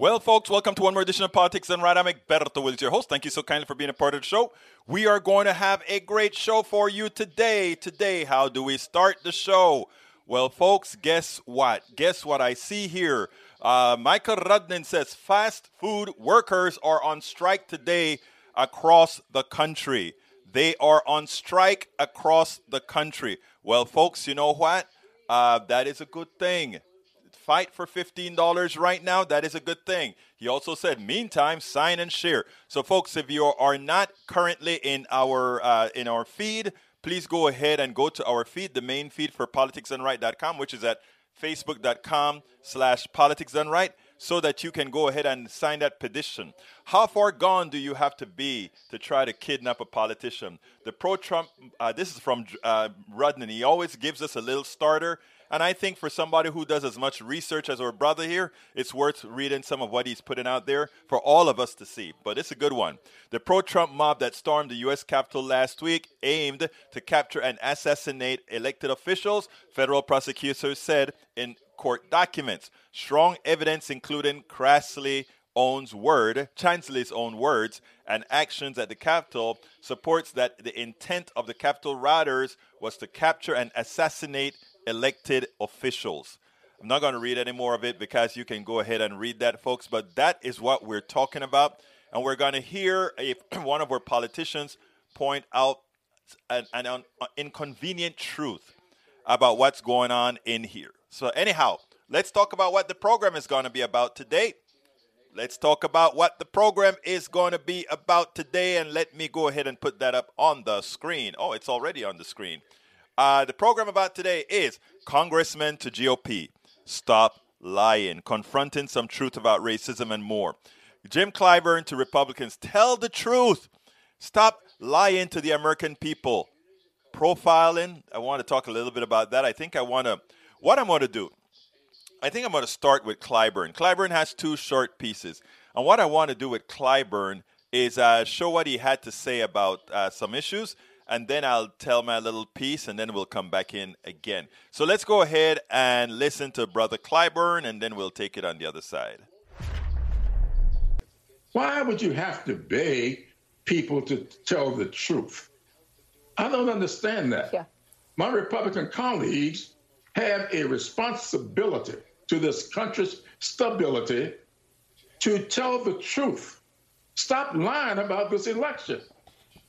Well, folks, welcome to one more edition of Politics Done Right. I'm Egberto Willies, your host. Thank you so kindly for being a part of the show. We are going to have a great show for you today. Today, how do we start the show? Well, folks, guess what? Guess what I see here? Uh, Michael Rudnin says fast food workers are on strike today across the country. They are on strike across the country. Well, folks, you know what? Uh, that is a good thing fight for $15 right now, that is a good thing. He also said, meantime, sign and share. So, folks, if you are not currently in our uh, in our feed, please go ahead and go to our feed, the main feed for politicsdoneright.com, which is at facebook.com slash politicsdoneright so that you can go ahead and sign that petition. How far gone do you have to be to try to kidnap a politician? The pro-Trump, uh, this is from uh, Rudnin. He always gives us a little starter and I think for somebody who does as much research as our brother here, it's worth reading some of what he's putting out there for all of us to see. But it's a good one. The pro Trump mob that stormed the U.S. Capitol last week aimed to capture and assassinate elected officials, federal prosecutors said in court documents. Strong evidence, including Grassley own's word, Chansley's own words, and actions at the Capitol supports that the intent of the Capitol rioters was to capture and assassinate elected officials. I'm not going to read any more of it because you can go ahead and read that, folks. But that is what we're talking about. And we're going to hear a, one of our politicians point out an, an inconvenient truth about what's going on in here. So, anyhow, let's talk about what the program is going to be about today. Let's talk about what the program is going to be about today. And let me go ahead and put that up on the screen. Oh, it's already on the screen. Uh, the program about today is Congressman to GOP. Stop lying, confronting some truth about racism and more. Jim Clyburn to Republicans. Tell the truth. Stop lying to the American people. Profiling. I want to talk a little bit about that. I think I want to. What I'm going to do. I think I'm going to start with Clyburn. Clyburn has two short pieces. And what I want to do with Clyburn is uh, show what he had to say about uh, some issues and then I'll tell my little piece, and then we'll come back in again. So let's go ahead and listen to Brother Clyburn, and then we'll take it on the other side. Why would you have to beg people to tell the truth? I don't understand that. Yeah. My Republican colleagues have a responsibility to this country's stability to tell the truth. Stop lying about this election.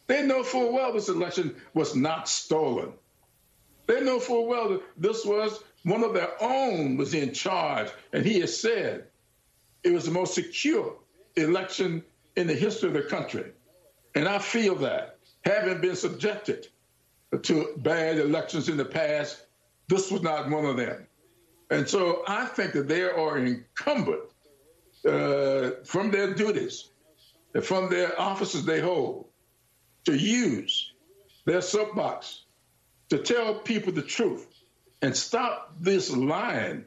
They know full well this election was not stolen. They know full well that this was one of their own was in charge, and he has said it was the most secure election in the history of the country. And I feel that, having been subjected to bad elections in the past, this was not one of them. And so I think that they are incumbent uh, from their duties, from their offices they hold, to use their soapbox to tell people the truth and stop this lying,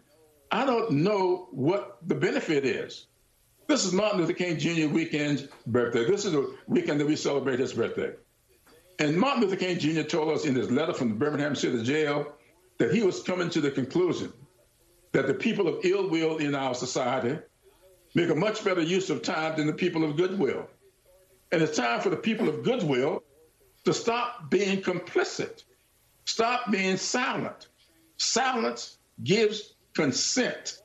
I don't know what the benefit is. This is Martin Luther King Jr. weekend's birthday. This is the weekend that we celebrate his birthday. And Martin Luther King Jr. told us in his letter from the Birmingham City Jail that he was coming to the conclusion that the people of ill will in our society make a much better use of time than the people of goodwill. And it's time for the people of goodwill to stop being complicit, stop being silent. Silence gives consent.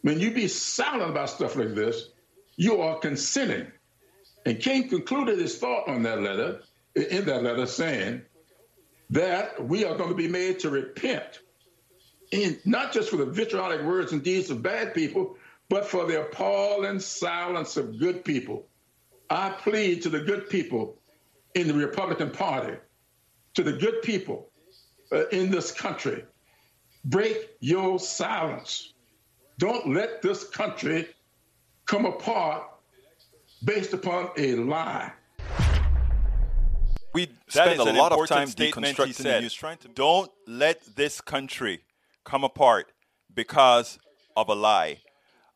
When you be silent about stuff like this, you are consenting. And King concluded his thought on that letter, in that letter, saying that we are going to be made to repent, in, not just for the vitriolic words and deeds of bad people, but for the appalling silence of good people I plead to the good people in the Republican Party, to the good people uh, in this country, Break your silence. Don't let this country come apart based upon a lie. We spend a lot of time deconstructing said, the news, trying to don't let this country come apart because of a lie.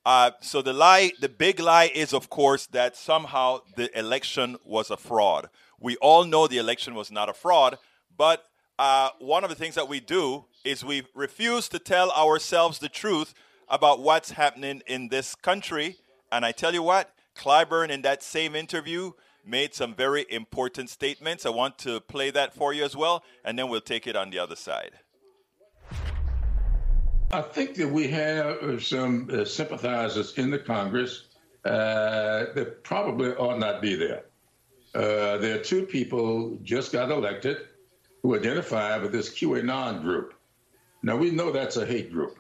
Uh, so the lie, the big lie is, of course, that somehow the election was a fraud. We all know the election was not a fraud, but uh, one of the things that we do is we refuse to tell ourselves the truth about what's happening in this country. And I tell you what, Clyburn in that same interview made some very important statements. I want to play that for you as well, and then we'll take it on the other side. I think that we have uh, some uh, sympathizers in the Congress uh, that probably ought not be there. Uh, there are two people just got elected who identify with this QAnon group. Now, we know that's a hate group.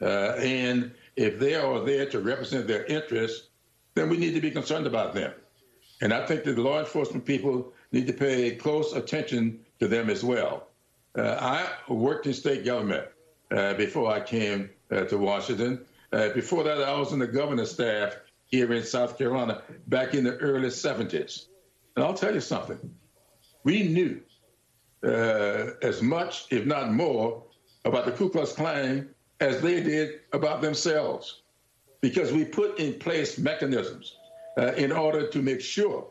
Uh, and if they are there to represent their interests, then we need to be concerned about them. And I think that the law enforcement people need to pay close attention to them as well. Uh, I worked in state government before I came uh, to Washington. Uh, before that, I was in the governor's staff here in South Carolina back in the early 70s. And I'll tell you something. We knew uh, as much, if not more, about the Ku Klux Klan as they did about themselves because we put in place mechanisms uh, in order to make sure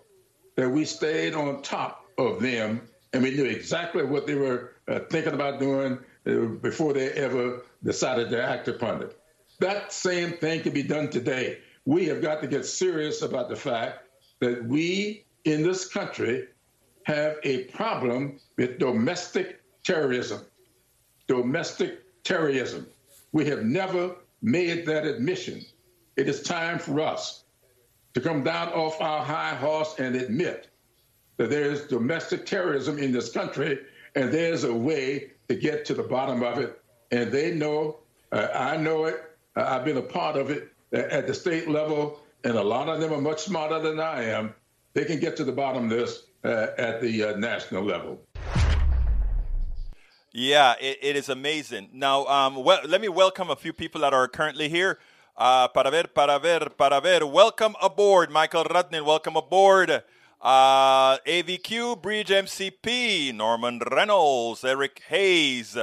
that we stayed on top of them and we knew exactly what they were uh, thinking about doing uh, Uh, before they ever decided to act upon it. That same thing can be done today. We have got to get serious about the fact that we in this country have a problem with domestic terrorism. Domestic terrorism. We have never made that admission. It is time for us to come down off our high horse and admit that there's domestic terrorism in this country and there's a way to get to the bottom of it. And they know, uh, I know it, uh, I've been a part of it at the state level, and a lot of them are much smarter than I am. They can get to the bottom of this uh, at the uh, national level. Yeah, it, it is amazing. Now, um, well, let me welcome a few people that are currently here. Uh, para ver, para ver, para ver. Welcome aboard, Michael Rudnin. Welcome aboard. Uh, AVQ, Bridge MCP, Norman Reynolds, Eric Hayes.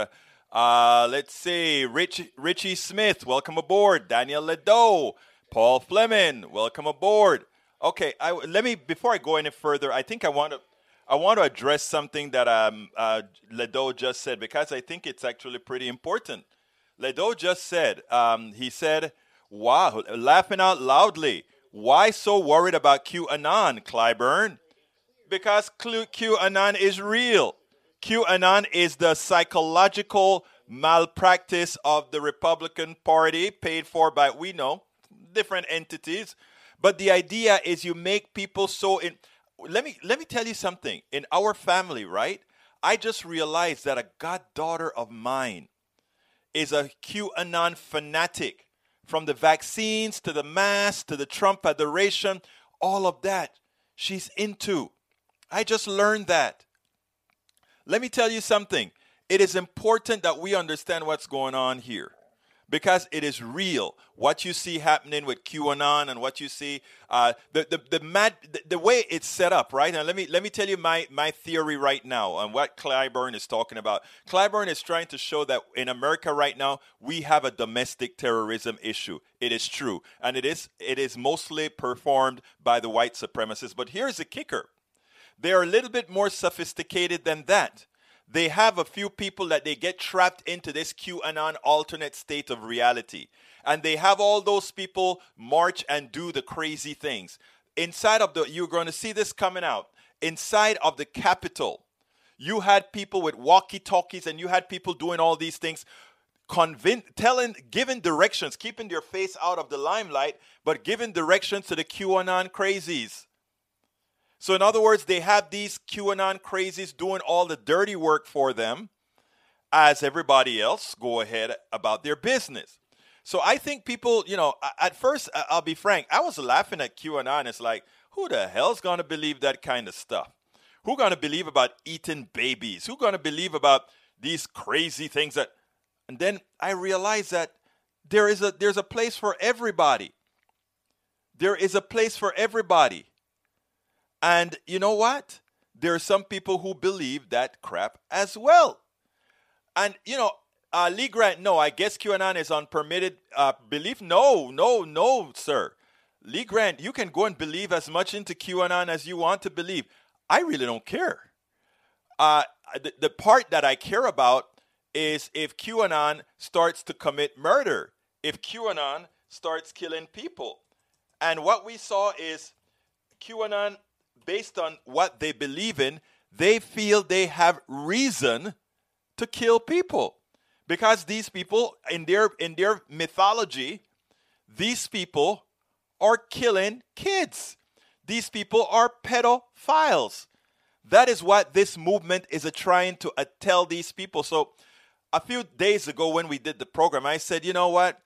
Uh, let's see, Rich, Richie Smith, welcome aboard. Daniel Ledo, Paul Fleming, welcome aboard. Okay, I, let me before I go any further. I think I want to I want to address something that um, uh, Ledo just said because I think it's actually pretty important. Ledo just said um, he said Wow, laughing out loudly. Why so worried about QAnon, Clyburn? Because QAnon is real. QAnon is the psychological malpractice of the Republican Party, paid for by, we know, different entities. But the idea is you make people so in. Let me let me tell you something. In our family, right? I just realized that a goddaughter of mine is a QAnon fanatic from the vaccines to the mask to the Trump adoration, all of that she's into. I just learned that. Let me tell you something. It is important that we understand what's going on here because it is real. What you see happening with QAnon and what you see, uh, the, the, the, mad, the, the, way it's set up, right? And let me, let me tell you my, my theory right now on what Clyburn is talking about. Clyburn is trying to show that in America right now, we have a domestic terrorism issue. It is true. And it is, it is mostly performed by the white supremacists. But here's the kicker. They're a little bit more sophisticated than that they have a few people that they get trapped into this QAnon alternate state of reality. And they have all those people march and do the crazy things. Inside of the, you're going to see this coming out. Inside of the Capitol, you had people with walkie talkies and you had people doing all these things convince, telling, giving directions, keeping their face out of the limelight, but giving directions to the QAnon crazies. So, in other words, they have these QAnon crazies doing all the dirty work for them as everybody else go ahead about their business. So, I think people, you know, at first, I'll be frank, I was laughing at QAnon. It's like, who the hell's going to believe that kind of stuff? Who going to believe about eating babies? Who going to believe about these crazy things that And then I realized that there is a there's a place for everybody. There is a place for everybody. And you know what? There are some people who believe that crap as well. And you know, uh, Lee Grant, no, I guess QAnon is unpermitted uh, belief. No, no, no, sir. Lee Grant, you can go and believe as much into QAnon as you want to believe. I really don't care. Uh, the, the part that I care about is if QAnon starts to commit murder, if QAnon starts killing people. And what we saw is QAnon, based on what they believe in, they feel they have reason to kill people. Because these people in their in their mythology these people are killing kids. These people are pedophiles. That is what this movement is trying to uh, tell these people. So a few days ago when we did the program i said you know what?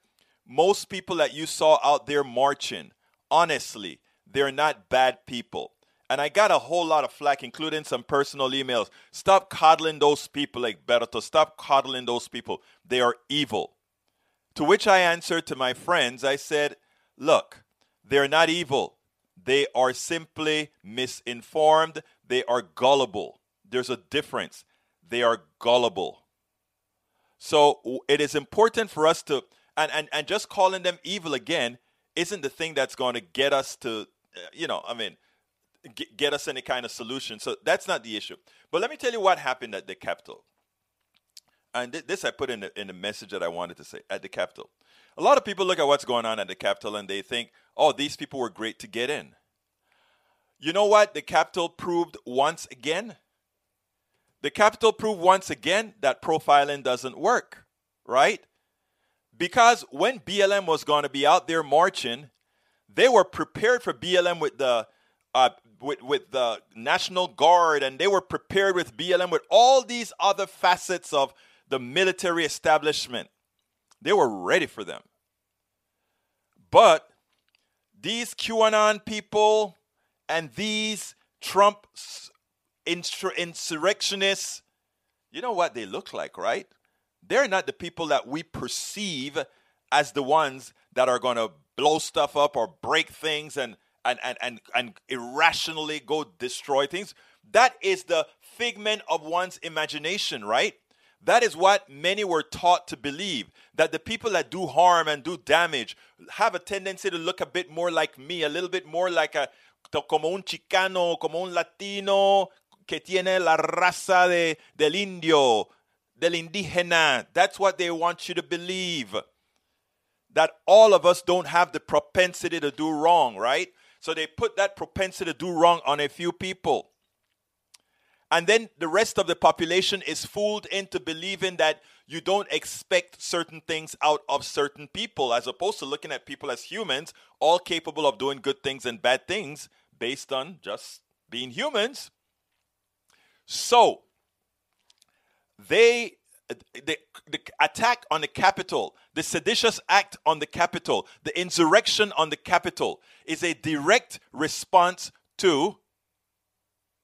Most people that you saw out there marching honestly they're not bad people and I got a whole lot of flack, including some personal emails. Stop coddling those people like Berto. Stop coddling those people. They are evil. To which I answered to my friends, I said, Look, they're not evil. They are simply misinformed. They are gullible. There's a difference. They are gullible. So it is important for us to, and, and, and just calling them evil again isn't the thing that's going to get us to, uh, you know, I mean, get us any kind of solution. So that's not the issue. But let me tell you what happened at the Capitol. And th- this I put in the, in the message that I wanted to say at the Capitol. A lot of people look at what's going on at the Capitol and they think, oh, these people were great to get in. You know what the Capitol proved once again? The Capitol proved once again that profiling doesn't work, right? Because when BLM was going to be out there marching, they were prepared for BLM with the uh, with, with the National Guard, and they were prepared with BLM with all these other facets of the military establishment. They were ready for them. But these QAnon people and these Trump insurrectionists, you know what they look like, right? They're not the people that we perceive as the ones that are going to blow stuff up or break things and and, and, and, and irrationally go destroy things. That is the figment of one's imagination, right? That is what many were taught to believe that the people that do harm and do damage have a tendency to look a bit more like me, a little bit more like a como un chicano, como un latino que tiene la raza de, del indio, del indígena. That's what they want you to believe. That all of us don't have the propensity to do wrong, right? So they put that propensity to do wrong on a few people. And then the rest of the population is fooled into believing that you don't expect certain things out of certain people, as opposed to looking at people as humans, all capable of doing good things and bad things based on just being humans. So they the, the attack on the Capitol, the seditious act on the Capitol, the insurrection on the Capitol is a direct response to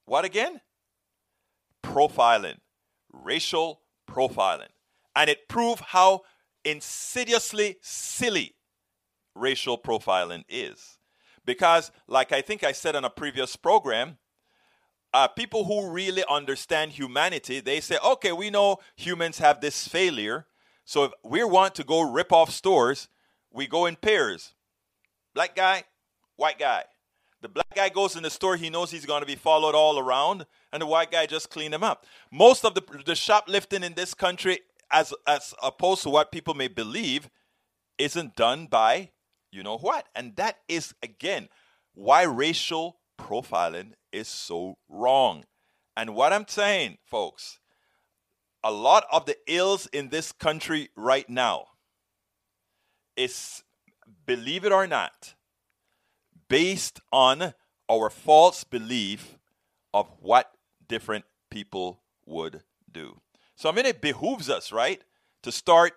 what again? Profiling, racial profiling. And it proved how insidiously silly racial profiling is. Because, like I think I said on a previous program, uh, people who really understand humanity, they say, okay, we know humans have this failure. So if we want to go rip off stores, we go in pairs. Black guy, white guy. The black guy goes in the store, he knows he's going to be followed all around, and the white guy just clean him up. Most of the, the shoplifting in this country, as, as opposed to what people may believe, isn't done by you know what. And that is, again, why racial profiling is so wrong. And what I'm saying, folks, a lot of the ills in this country right now is, believe it or not, based on our false belief of what different people would do. So, I mean, it behooves us, right, to start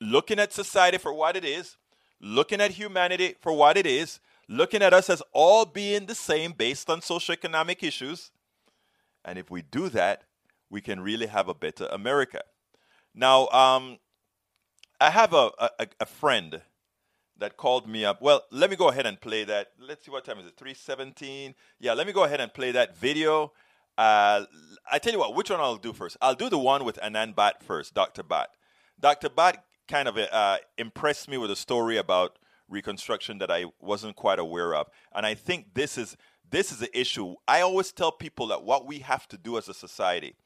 looking at society for what it is, looking at humanity for what it is, looking at us as all being the same based on socioeconomic issues. And if we do that, we can really have a better America. Now, um, I have a, a, a friend that called me up. Well, let me go ahead and play that. Let's see what time is it? 317. Yeah, let me go ahead and play that video. Uh, I tell you what, which one I'll do first? I'll do the one with Anand Bhatt first, Dr. Bhatt. Dr. Bhatt kind of uh, impressed me with a story about Reconstruction that I wasn't quite aware of, and I think this is this is the issue. I always tell people that what we have to do as a society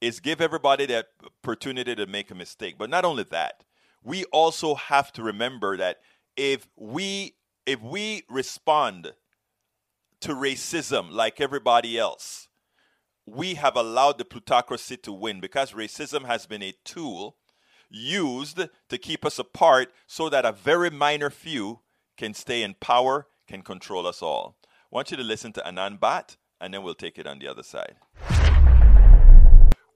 is give everybody that opportunity to make a mistake. But not only that, we also have to remember that if we if we respond to racism like everybody else, we have allowed the plutocracy to win because racism has been a tool used to keep us apart so that a very minor few can stay in power, can control us all. I want you to listen to Anand Bhatt, and then we'll take it on the other side.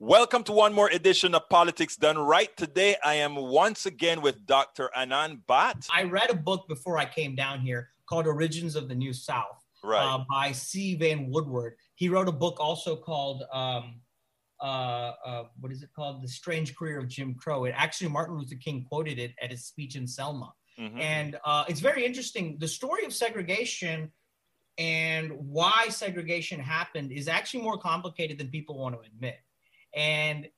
Welcome to one more edition of Politics Done Right. Today, I am once again with Dr. Anand Bhatt. I read a book before I came down here called Origins of the New South right. uh, by C. Vann Woodward. He wrote a book also called um, uh, uh, what is it called? The Strange Career of Jim Crow. It actually Martin Luther King quoted it at his speech in Selma, mm-hmm. and uh, it's very interesting. The story of segregation and why segregation happened is actually more complicated than people want to admit. And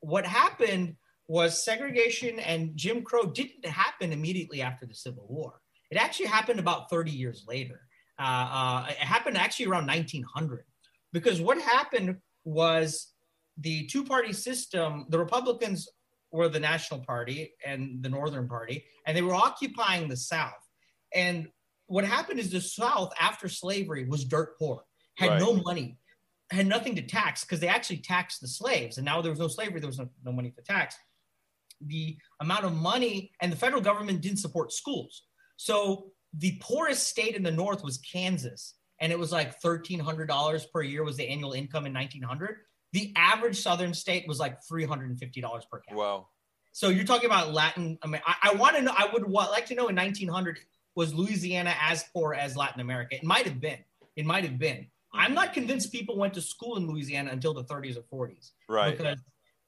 what happened was segregation and Jim Crow didn't happen immediately after the Civil War. It actually happened about 30 years later. Uh, uh, it happened actually around 1900 because what happened was the two party system, the Republicans were the National Party and the Northern Party, and they were occupying the South. And what happened is the South, after slavery, was dirt poor, had right. no money, had nothing to tax because they actually taxed the slaves. And now there was no slavery, there was no, no money to tax. The amount of money, and the federal government didn't support schools. So the poorest state in the North was Kansas, and it was like $1,300 per year was the annual income in 1900. The average Southern state was like $350 per capita. Wow. So you're talking about Latin. I mean, I, I want to know. I would want, like to know in 1900 was Louisiana as poor as Latin America? It might have been. It might have been. I'm not convinced people went to school in Louisiana until the 30s or 40s. Right. Because,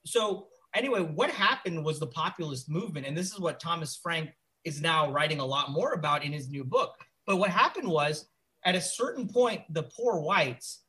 so anyway, what happened was the populist movement, and this is what Thomas Frank is now writing a lot more about in his new book. But what happened was, at a certain point, the poor whites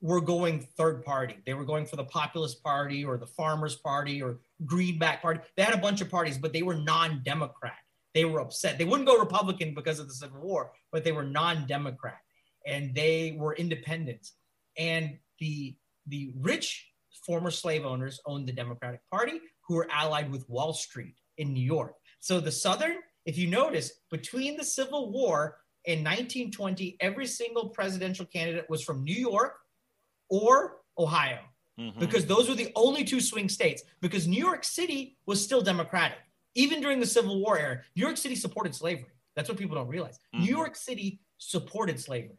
were going third party. They were going for the Populist Party or the Farmers Party or Greenback Party. They had a bunch of parties, but they were non-Democrat. They were upset. They wouldn't go Republican because of the Civil War, but they were non-Democrat and they were independents. And the the rich former slave owners owned the Democratic Party, who were allied with Wall Street in New York. So the Southern, if you notice, between the Civil War in 1920, every single presidential candidate was from New York or Ohio, mm-hmm. because those were the only two swing states. Because New York City was still Democratic, even during the Civil War era. New York City supported slavery. That's what people don't realize. Mm-hmm. New York City supported slavery.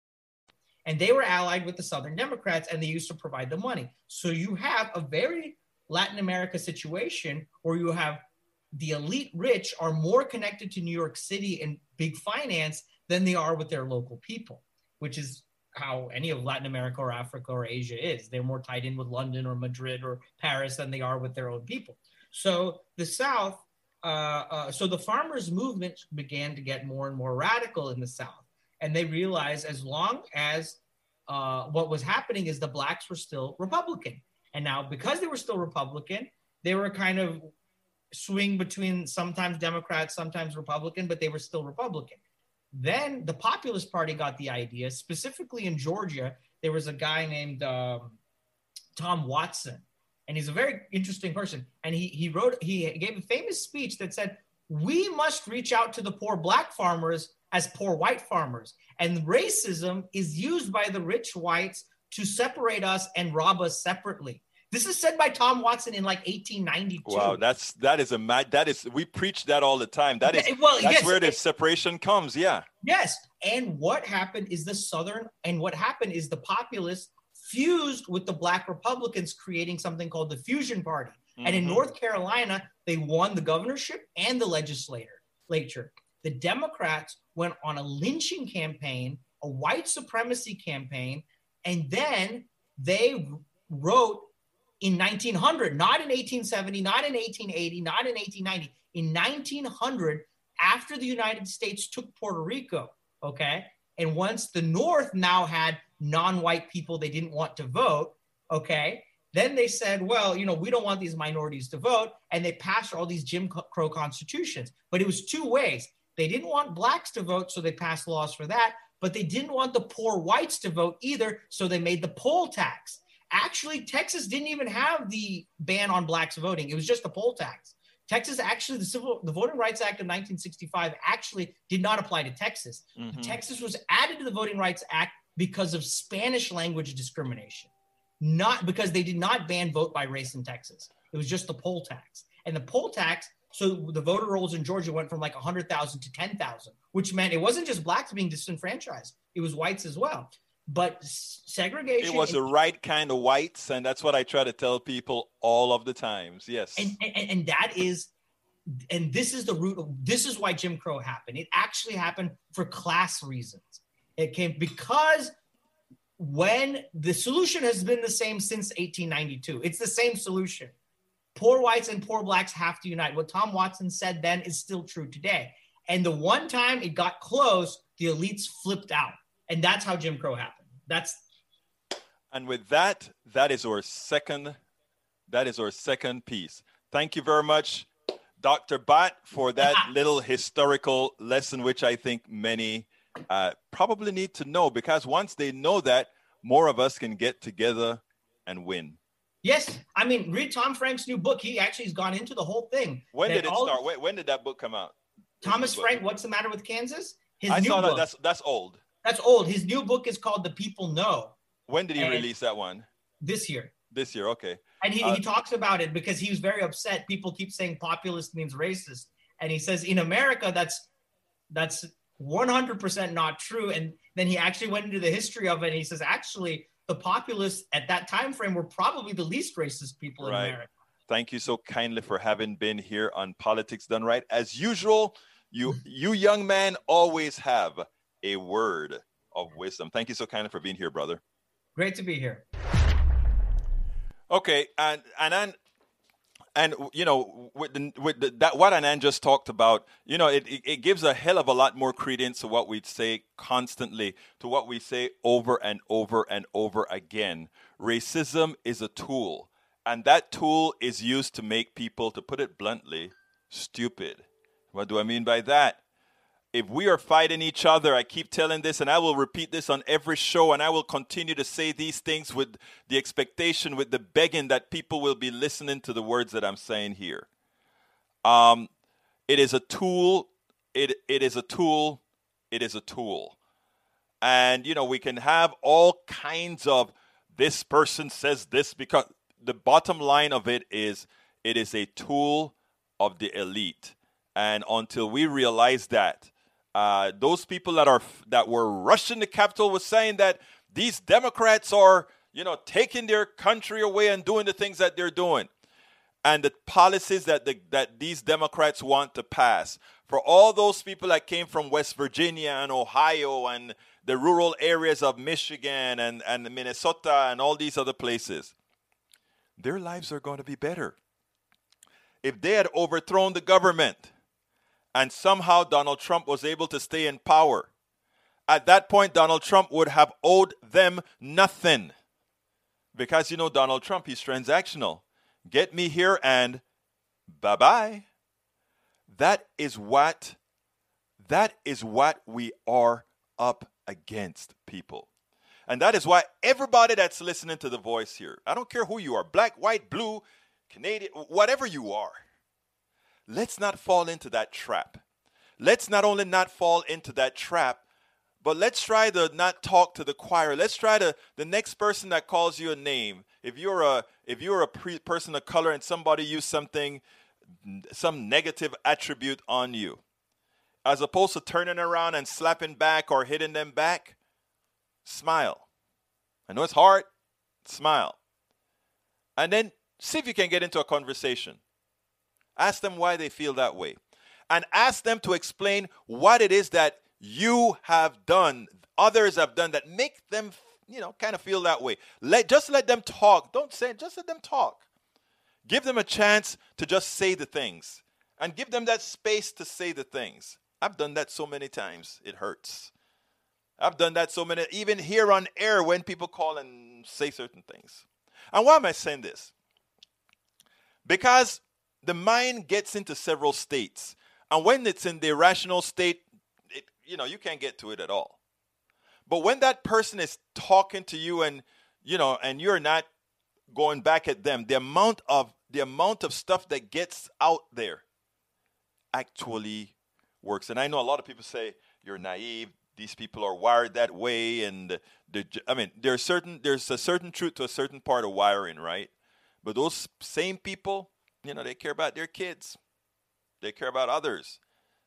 And they were allied with the Southern Democrats and they used to provide the money. So you have a very Latin America situation where you have the elite rich are more connected to New York City and big finance than they are with their local people, which is how any of Latin America or Africa or Asia is. They're more tied in with London or Madrid or Paris than they are with their own people. So the South, uh, uh, so the farmers' movement began to get more and more radical in the South. And they realized as long as uh, what was happening is the blacks were still Republican. And now, because they were still Republican, they were kind of swing between sometimes Democrats, sometimes Republican, but they were still Republican. Then the Populist Party got the idea, specifically in Georgia. There was a guy named um, Tom Watson, and he's a very interesting person. And he he wrote he gave a famous speech that said, "We must reach out to the poor black farmers as poor white farmers, and racism is used by the rich whites to separate us and rob us separately." This is said by Tom Watson in like 1892. Wow, that's that is a mad. That is we preach that all the time. That is well, that's yes, where the separation comes. Yeah. Yes, and what happened is the Southern, and what happened is the populists fused with the Black Republicans, creating something called the Fusion Party. Mm-hmm. And in mm-hmm. North Carolina, they won the governorship and the legislature. The Democrats went on a lynching campaign, a white supremacy campaign, and then they wrote in 1900, not in 1870, not in 1880, not in 1890, in 1900, after the United States took Puerto Rico, okay? And once the North now had non white people they didn't want to vote, okay? Then they said, well, you know, we don't want these minorities to vote. And they passed all these Jim Crow constitutions. But it was two ways. They didn't want blacks to vote, so they passed laws for that. But they didn't want the poor whites to vote either, so they made the poll tax. Actually, Texas didn't even have the ban on blacks voting. It was just the poll tax. Texas actually, the civil, the Voting Rights Act of 1965 actually did not apply to Texas. Mm-hmm. Texas was added to the Voting Rights Act because of Spanish language discrimination, not because they did not ban vote by race in Texas. It was just the poll tax. And the poll tax, so the voter rolls in Georgia went from like 100,000 to 10,000, which meant it wasn't just blacks being disenfranchised, it was whites as well. But segregation it was the right kind of whites and that's what i try to tell people all of the times yes. And, and, and that is and this is the root of this is why jim crow happened. It actually happened for class reasons. It came because when the solution has been the same since 1892 it's the same solution poor whites and poor blacks have to unite what tom watson said then is still true today and the one time it got close the elites flipped out and that's how Jim Crow happened. That's and with that, that is our second, that is our second piece. Thank you very much, Dr. Bhatt, for that little historical lesson, which I think many uh, probably need to know because once they know that, more of us can get together and win. Yes, I mean, read Tom Frank's new book. He actually has gone into the whole thing. When did it all, start? When, when, did that book come out? Thomas Frank, What's the Matter with Kansas? His I saw that. That's that's old. That's old. His new book is called The People, No. When did he and release that one? This year. This year, okay. And he, uh, he talks about it because he was very upset. People keep saying populist means racist. And he says in America, that's that's 100% not true. And then he actually went into the history of it. And he says, actually, the populists at that time frame were probably the least racist people in. America. Thank you so kindly for having been here on Politics Done Right. As usual, you you young man always have a word of wisdom. Thank you so kindly for being here, brother. Great to be here. Okay, and and then and you know with the, with the, that what Anand just talked about, you know, it, it, it gives a hell of a lot more credence to what we say constantly, to what we say over and over and over again. Racism is a tool, and that tool is used to make people, to put it bluntly, stupid. What do I mean by that? If we are fighting each other, I keep telling this and I will repeat this on every show and I will continue to say these things with the expectation, with the begging that people will be listening to the words that I'm saying here. Um, it is a tool. It, it is a tool. It is a tool. And, you know, we can have all kinds of this person says this because the bottom line of it is it is a tool of the elite. And until we realize that, uh, those people that are that were rushing the capital was saying that these Democrats are, you know, taking their country away and doing the things that they're doing, and the policies that the, that these Democrats want to pass for all those people that came from West Virginia and Ohio and the rural areas of Michigan and, and Minnesota and all these other places, their lives are going to be better. If they had overthrown the government, and somehow Donald Trump was able to stay in power. At that point, Donald Trump would have owed them nothing. Because you know Donald Trump, he's transactional. Get me here and bye bye. That is what that is what we are up against, people. And that is why everybody that's listening to the voice here, I don't care who you are, black, white, blue, Canadian, whatever you are, let's not fall into that trap. Let's not only not fall into that trap, but let's try to not talk to the choir. Let's try to the next person that calls you a name. If you're a if you're a pre- person of color and somebody used something some negative attribute on you, as opposed to turning around and slapping back or hitting them back, smile. I know it's hard. Smile. And then see if you can get into a conversation. Ask them why they feel that way. And ask them to explain what it is that you have done, others have done that make them, you know, kind of feel that way. Let just let them talk. Don't say it, just let them talk. Give them a chance to just say the things and give them that space to say the things. I've done that so many times, it hurts. I've done that so many, even here on air when people call and say certain things. And why am I saying this? Because the mind gets into several states. And when it's in the irrational state, it, you know, you can't get to it at all. But when that person is talking to you and, you know, and you're not going back at them, the amount of the amount of stuff that gets out there actually works. And I know a lot of people say you're naive. These people are wired that way, and I mean, there's certain there's a certain truth to a certain part of wiring, right? But those same people, you know, they care about their kids. They care about others.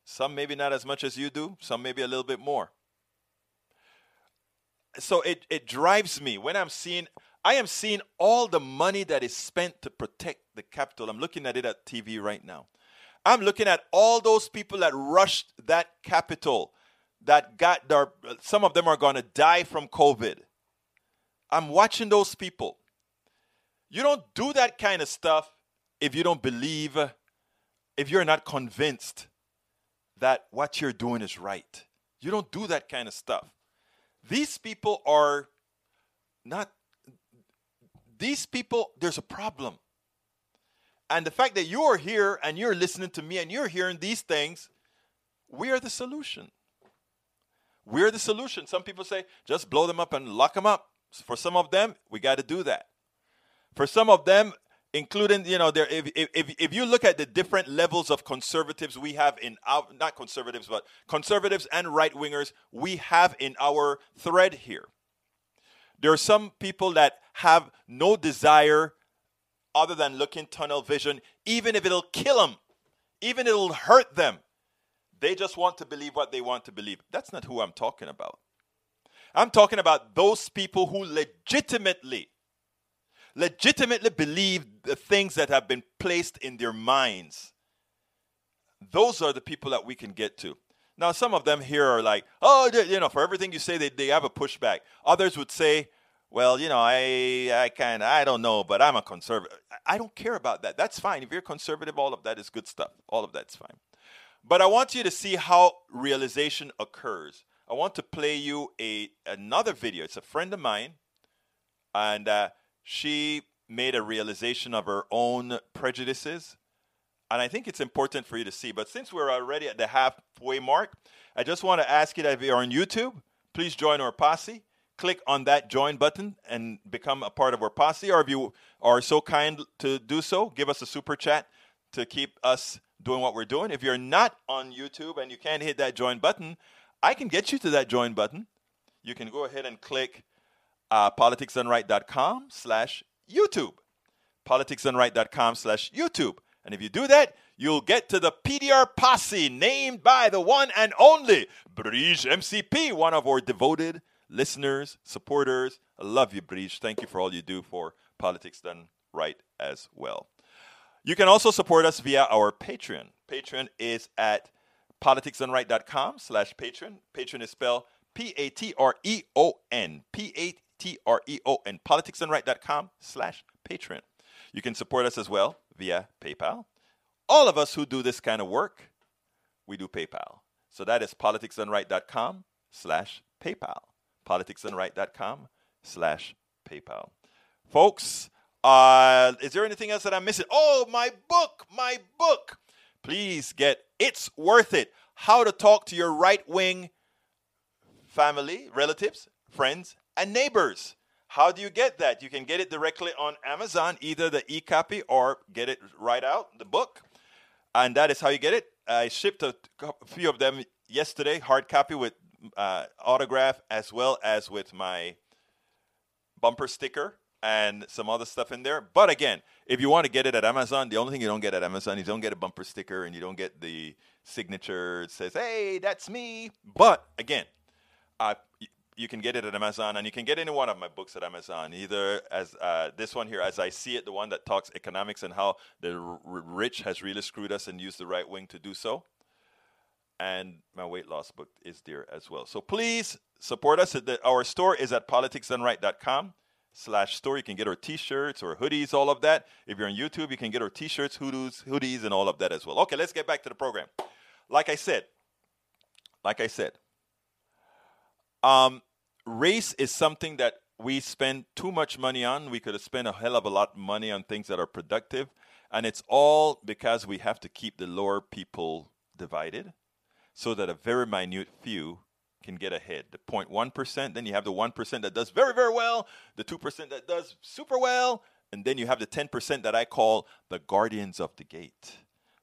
Some maybe not as much as you do. Some maybe a little bit more. So it it drives me when I'm seeing I am seeing all the money that is spent to protect the capital. I'm looking at it at TV right now. I'm looking at all those people that rushed that capital that got their, some of them are going to die from COVID. I'm watching those people. You don't do that kind of stuff if you don't believe, if you're not convinced that what you're doing is right. You don't do that kind of stuff. These people are not these people, there's a problem. And the fact that you're here and you're listening to me and you're hearing these things, we are the solution. We're the solution. Some people say, just blow them up and lock them up. For some of them, we got to do that. For some of them, including, you know, there, if, if, if you look at the different levels of conservatives we have in our, not conservatives, but conservatives and right wingers we have in our thread here. There are some people that have no desire other than looking tunnel vision, even if it'll kill them, even if it'll hurt them. They just want to believe what they want to believe. That's not who I'm talking about. I'm talking about those people who legitimately, legitimately believe the things that have been placed in their minds. Those are the people that we can get to. Now, some of them here are like, oh, you know, for everything you say, they, they have a pushback. Others would say, well, you know, I, I kind of, I don't know, but I'm a conservative. I don't care about that. That's fine. If you're conservative, all of that is good stuff. All of that's fine. But I want you to see how realization occurs. I want to play you a another video. It's a friend of mine, and uh, she made a realization of her own prejudices and I think it's important for you to see. But since we're already at the halfway mark, I just want to ask you that if you're on YouTube, please join our posse. Click on that join button and become a part of our posse. Or if you are so kind to do so, give us a super chat to keep us doing what we're doing. If you're not on YouTube and you can't hit that join button, I can get you to that join button. You can go ahead and click uh, politicsdoneright.com slash YouTube. politicsdoneright.com slash YouTube. And if you do that, you'll get to the PDR posse named by the one and only Brige MCP, one of our devoted listeners, supporters. I love you, Brige. Thank you for all you do for Politics Done Right as well. You can also support us via our Patreon. Patreon is at politicsdoneright.com slash Patreon. Patreon is spelled P-A-T-R-E-O-N. P-A-T-R-E-O-N. Politicsdoneright.com slash patron. You can support us as well via PayPal. All of us who do this kind of work, we do PayPal. So that is politicsdoneright.com slash PayPal. politicsdoneright.com slash PayPal. folks. Uh, is there anything else that I'm missing? Oh, my book, my book. Please get It's Worth It. How to talk to your right wing family, relatives, friends, and neighbors. How do you get that? You can get it directly on Amazon, either the e copy or get it right out, the book. And that is how you get it. I shipped a few of them yesterday, hard copy with uh, autograph, as well as with my bumper sticker and some other stuff in there. But again, if you want to get it at Amazon, the only thing you don't get at Amazon is you don't get a bumper sticker and you don't get the signature. It says, hey, that's me. But again, uh, you can get it at Amazon, and you can get any one of my books at Amazon. Either as uh, this one here, as I see it, the one that talks economics and how the r- rich has really screwed us and used the right wing to do so. And my weight loss book is there as well. So please support us. Our store is at politicsdoneright.com slash store. You can get our t-shirts or hoodies, all of that. If you're on YouTube, you can get our t-shirts, hoodies, hoodies, and all of that as well. Okay, let's get back to the program. Like I said, like I said, um, race is something that we spend too much money on. We could have spent a hell of a lot of money on things that are productive. And it's all because we have to keep the lower people divided so that a very minute few can get ahead. The 0.1%, then you have the 1% that does very, very well, the 2% that does super well, and then you have the 10% that I call the guardians of the gate.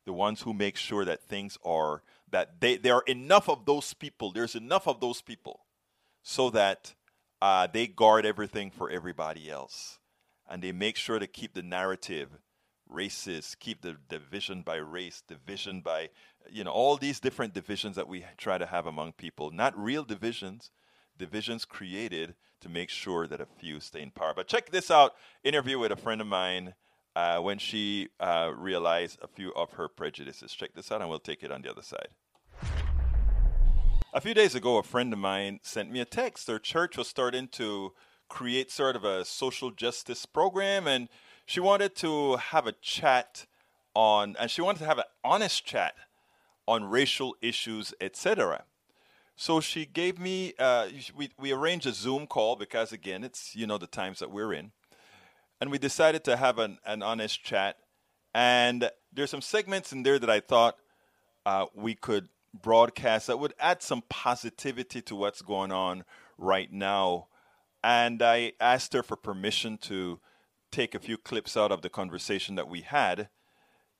The ones who make sure that things are, that they, there are enough of those people, there's enough of those people so that uh, they guard everything for everybody else. And they make sure to keep the narrative racist, keep the division by race, division by, you know, all these different divisions that we try to have among people. Not real divisions, divisions created to make sure that a few stay in power. But check this out interview with a friend of mine uh, when she uh, realized a few of her prejudices. Check this out, and we'll take it on the other side. A few days ago, a friend of mine sent me a text. Their church was starting to create sort of a social justice program, and she wanted to have a chat on, and she wanted to have an honest chat on racial issues, etc. So she gave me, uh, we, we arranged a Zoom call because, again, it's, you know, the times that we're in. And we decided to have an, an honest chat. And there's some segments in there that I thought uh, we could broadcast that would add some positivity to what's going on right now. And I asked her for permission to take a few clips out of the conversation that we had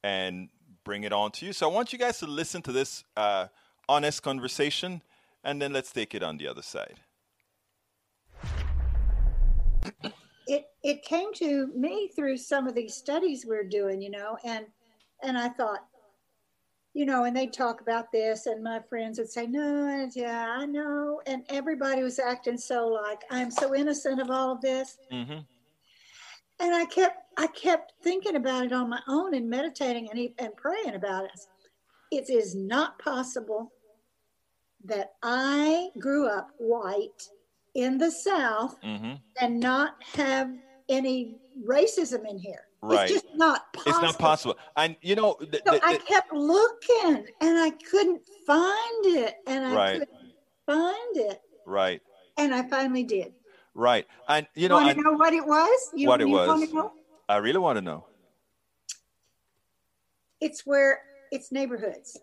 and bring it on to you. So I want you guys to listen to this uh, honest conversation, and then let's take it on the other side. It it came to me through some of these studies we're doing, you know, and and I thought, you know, and they'd talk about this, and my friends would say, "No, yeah, I know," and everybody was acting so like I'm so innocent of all of this. Mm-hmm. And I kept, I kept thinking about it on my own and meditating and, and praying about it. It is not possible that I grew up white in the South mm-hmm. and not have any racism in here. Right. It's just not possible. It's not possible. And you know, th- so th- I kept looking and I couldn't find it. And I right. couldn't find it. Right. And I finally did. Right. And you know, want to know what it was? You, what it was. I really want to know. It's where it's neighborhoods.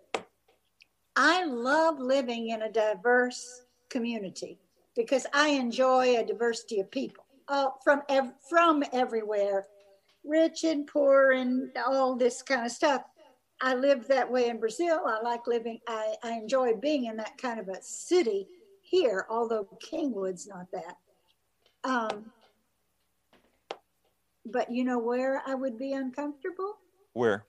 I love living in a diverse community because I enjoy a diversity of people uh, from ev- from everywhere rich and poor and all this kind of stuff. I lived that way in Brazil. I like living, I, I enjoy being in that kind of a city here, although Kingwood's not that. Um, but you know where I would be uncomfortable? Where?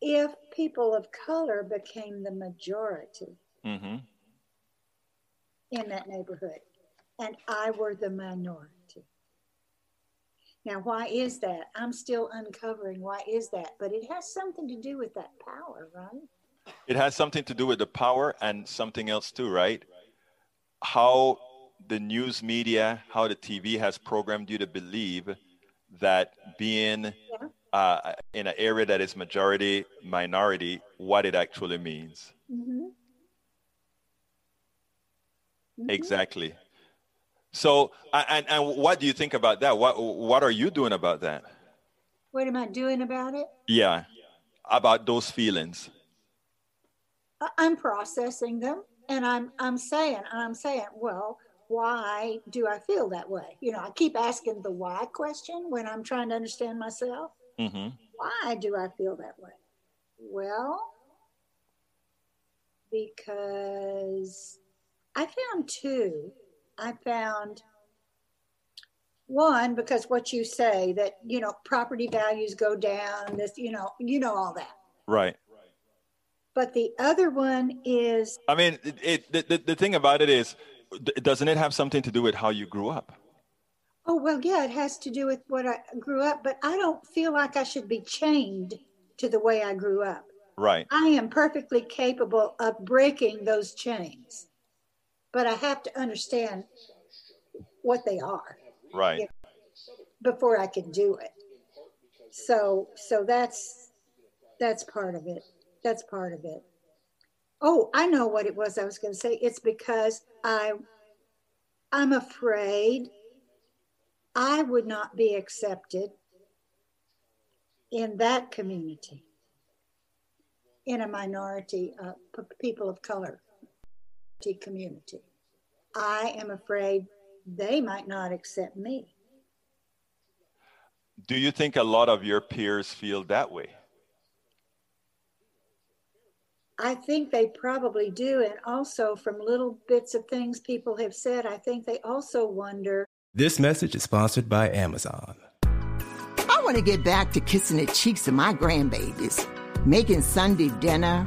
If people of color became the majority mm-hmm. in that neighborhood and I were the minority. Now, why is that? I'm still uncovering why is that, but it has something to do with that power, right? It has something to do with the power and something else too, right? How the news media, how the TV has programmed you to believe that being yeah. uh, in an area that is majority minority, what it actually means. Mm-hmm. Mm-hmm. Exactly. So, and, and what do you think about that? What, what are you doing about that? What am I doing about it? Yeah, about those feelings. I'm processing them and I'm I'm saying I'm saying, well, why do I feel that way? You know, I keep asking the why question when I'm trying to understand myself. Mm-hmm. Why do I feel that way? Well, because I found two. I found one because what you say that you know property values go down. This you know you know all that. Right. But the other one is. I mean, it, it, the, the thing about it is, doesn't it have something to do with how you grew up? Oh, well, yeah, it has to do with what I grew up, but I don't feel like I should be chained to the way I grew up. Right. I am perfectly capable of breaking those chains, but I have to understand what they are. Right. Before I can do it. So, so that's that's part of it. That's part of it. Oh, I know what it was I was going to say. It's because I I'm afraid I would not be accepted in that community, in a minority uh, people of color community. I am afraid they might not accept me. Do you think a lot of your peers feel that way? I think they probably do. And also, from little bits of things people have said, I think they also wonder. This message is sponsored by Amazon. I want to get back to kissing the cheeks of my grandbabies, making Sunday dinner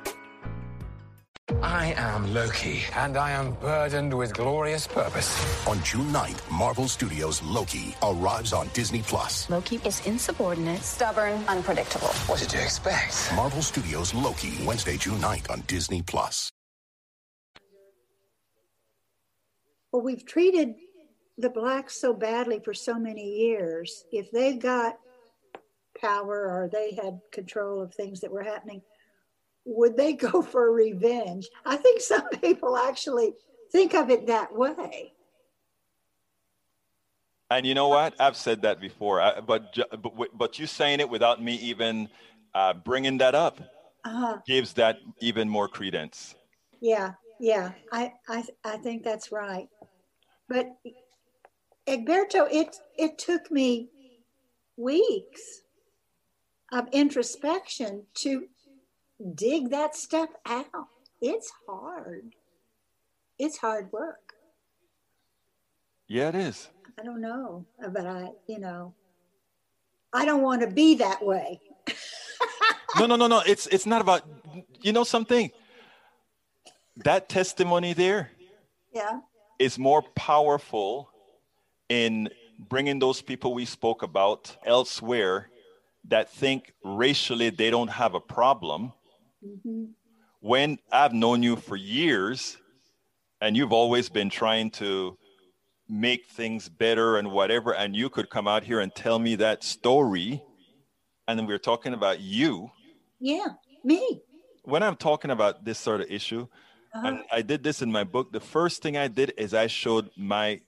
I am Loki, and I am burdened with glorious purpose. On June 9th, Marvel Studios' Loki arrives on Disney Plus. Loki is insubordinate, stubborn, unpredictable. What did you expect? Marvel Studios' Loki, Wednesday, June 9th on Disney Plus. well, we've treated the blacks so badly for so many years. If they got power or they had control of things that were happening, would they go for revenge? I think some people actually think of it that way. And you know what? I've said that before, I, but, but but you saying it without me even uh, bringing that up uh-huh. gives that even more credence. Yeah, yeah, I, I I think that's right. But Egberto, it it took me weeks of introspection to dig that stuff out. It's hard. It's hard work. Yeah, it is. I don't know, but I, you know, I don't want to be that way. no, no, no, no. It's it's not about. You know something. That testimony there. Yeah is more powerful in bringing those people we spoke about elsewhere that think racially they don't have a problem. Mm-hmm. When I've known you for years and you've always been trying to make things better and whatever, and you could come out here and tell me that story, and then we're talking about you. Yeah, me. When I'm talking about this sort of issue, uh-huh. And I did this in my book. The first thing I did is I showed my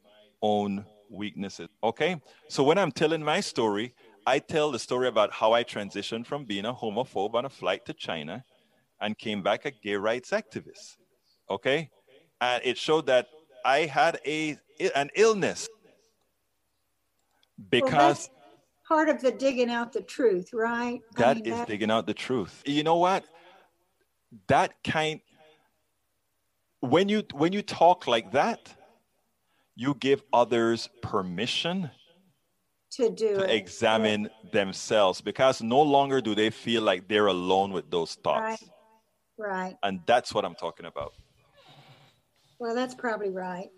own weaknesses. Okay. So when I'm telling my story, I tell the story about how I transitioned from being a homophobe on a flight to China and came back a gay rights activist. Okay. And it showed that I had a an illness because well, part of the digging out the truth, right? That I mean, is that... digging out the truth. You know what? That kind when you when you talk like that, you give others permission to do to it. examine yeah. themselves because no longer do they feel like they're alone with those thoughts. Right. Right. And that's what I'm talking about. Well, that's probably right.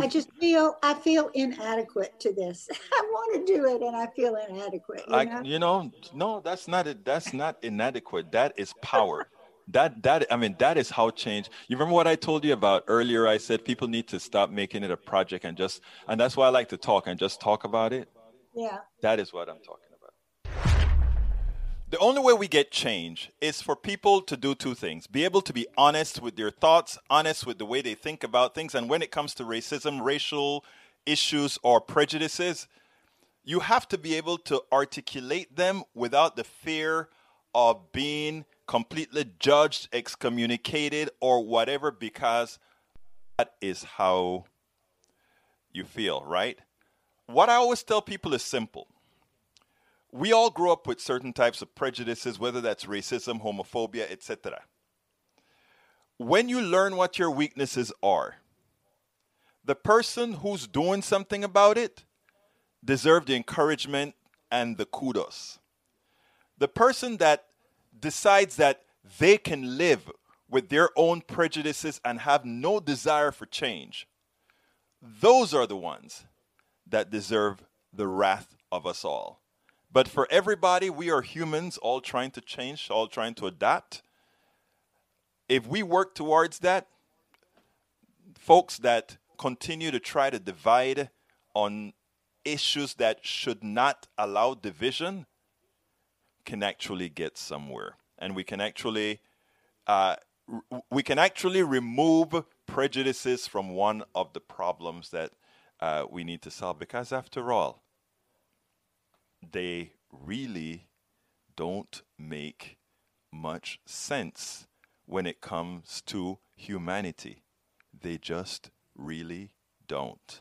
I just feel I feel inadequate to this. I want to do it, and I feel inadequate. You I, know? you know, no, that's not it. That's not inadequate. That is power. that that I mean, that is how change. You remember what I told you about earlier? I said people need to stop making it a project and just, and that's why I like to talk and just talk about it. Yeah. That is what I'm talking about. The only way we get change is for people to do two things be able to be honest with their thoughts, honest with the way they think about things. And when it comes to racism, racial issues, or prejudices, you have to be able to articulate them without the fear of being completely judged, excommunicated, or whatever, because that is how you feel, right? What I always tell people is simple we all grow up with certain types of prejudices, whether that's racism, homophobia, etc. When you learn what your weaknesses are, the person who's doing something about it deserves the encouragement and the kudos. The person that decides that they can live with their own prejudices and have no desire for change, those are the ones that deserve the wrath of us all. But for everybody, we are humans, all trying to change, all trying to adapt. If we work towards that, folks that continue to try to divide on issues that should not allow division can actually get somewhere. And we can actually uh, we can actually remove prejudices from one of the problems that uh, we need to solve. Because after all, they really don't make much sense when it comes to humanity. They just really don't.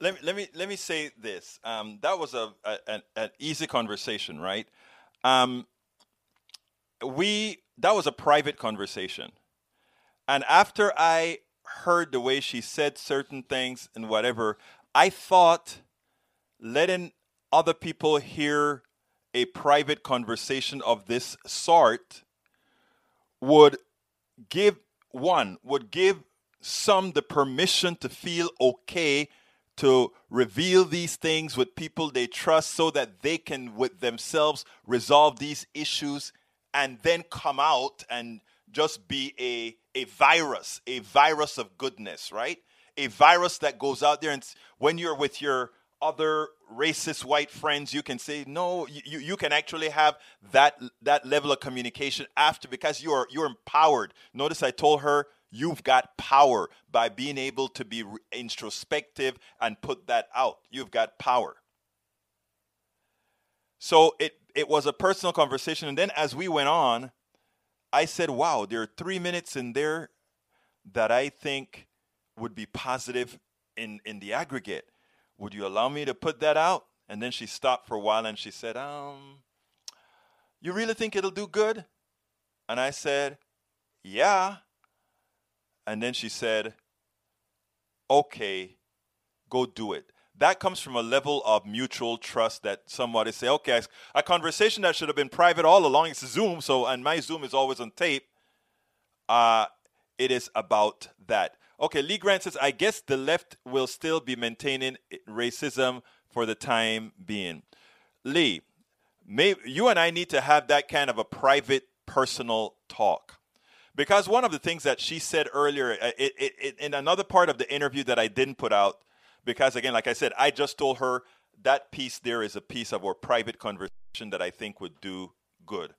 Let me, let me, let me say this. Um, that was a, a, an, an easy conversation, right? Um, we that was a private conversation, and after I heard the way she said certain things and whatever, I thought letting other people hear a private conversation of this sort would give one would give some the permission to feel okay to reveal these things with people they trust so that they can with themselves resolve these issues and then come out and just be a a virus a virus of goodness right? A virus that goes out there and when you're with your other racist white friends you can say no you, you can actually have that that level of communication after because you're you're empowered. Notice i told her you've got power by being able to be introspective and put that out. You've got power. So it it was a personal conversation and then as we went on i said wow there are 3 minutes in there that i think would be positive in in the aggregate would you allow me to put that out? And then she stopped for a while and she said, Um, you really think it'll do good? And I said, Yeah. And then she said, Okay, go do it. That comes from a level of mutual trust that somebody say, okay, a conversation that should have been private all along, it's Zoom, so and my Zoom is always on tape. Uh, it is about that. Okay, Lee Grant says, I guess the left will still be maintaining racism for the time being. Lee, may, you and I need to have that kind of a private, personal talk. Because one of the things that she said earlier, uh, it, it, it, in another part of the interview that I didn't put out, because again, like I said, I just told her that piece there is a piece of our private conversation that I think would do good.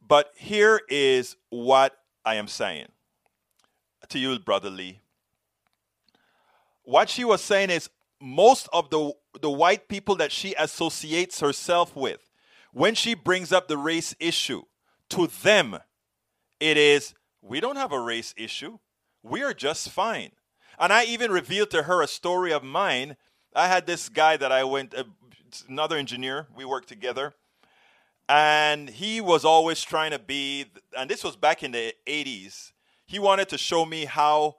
But here is what I am saying to you, Brother Lee. What she was saying is most of the, the white people that she associates herself with, when she brings up the race issue, to them, it is, we don't have a race issue. We are just fine. And I even revealed to her a story of mine. I had this guy that I went, uh, another engineer, we worked together. And he was always trying to be, and this was back in the 80s he wanted to show me how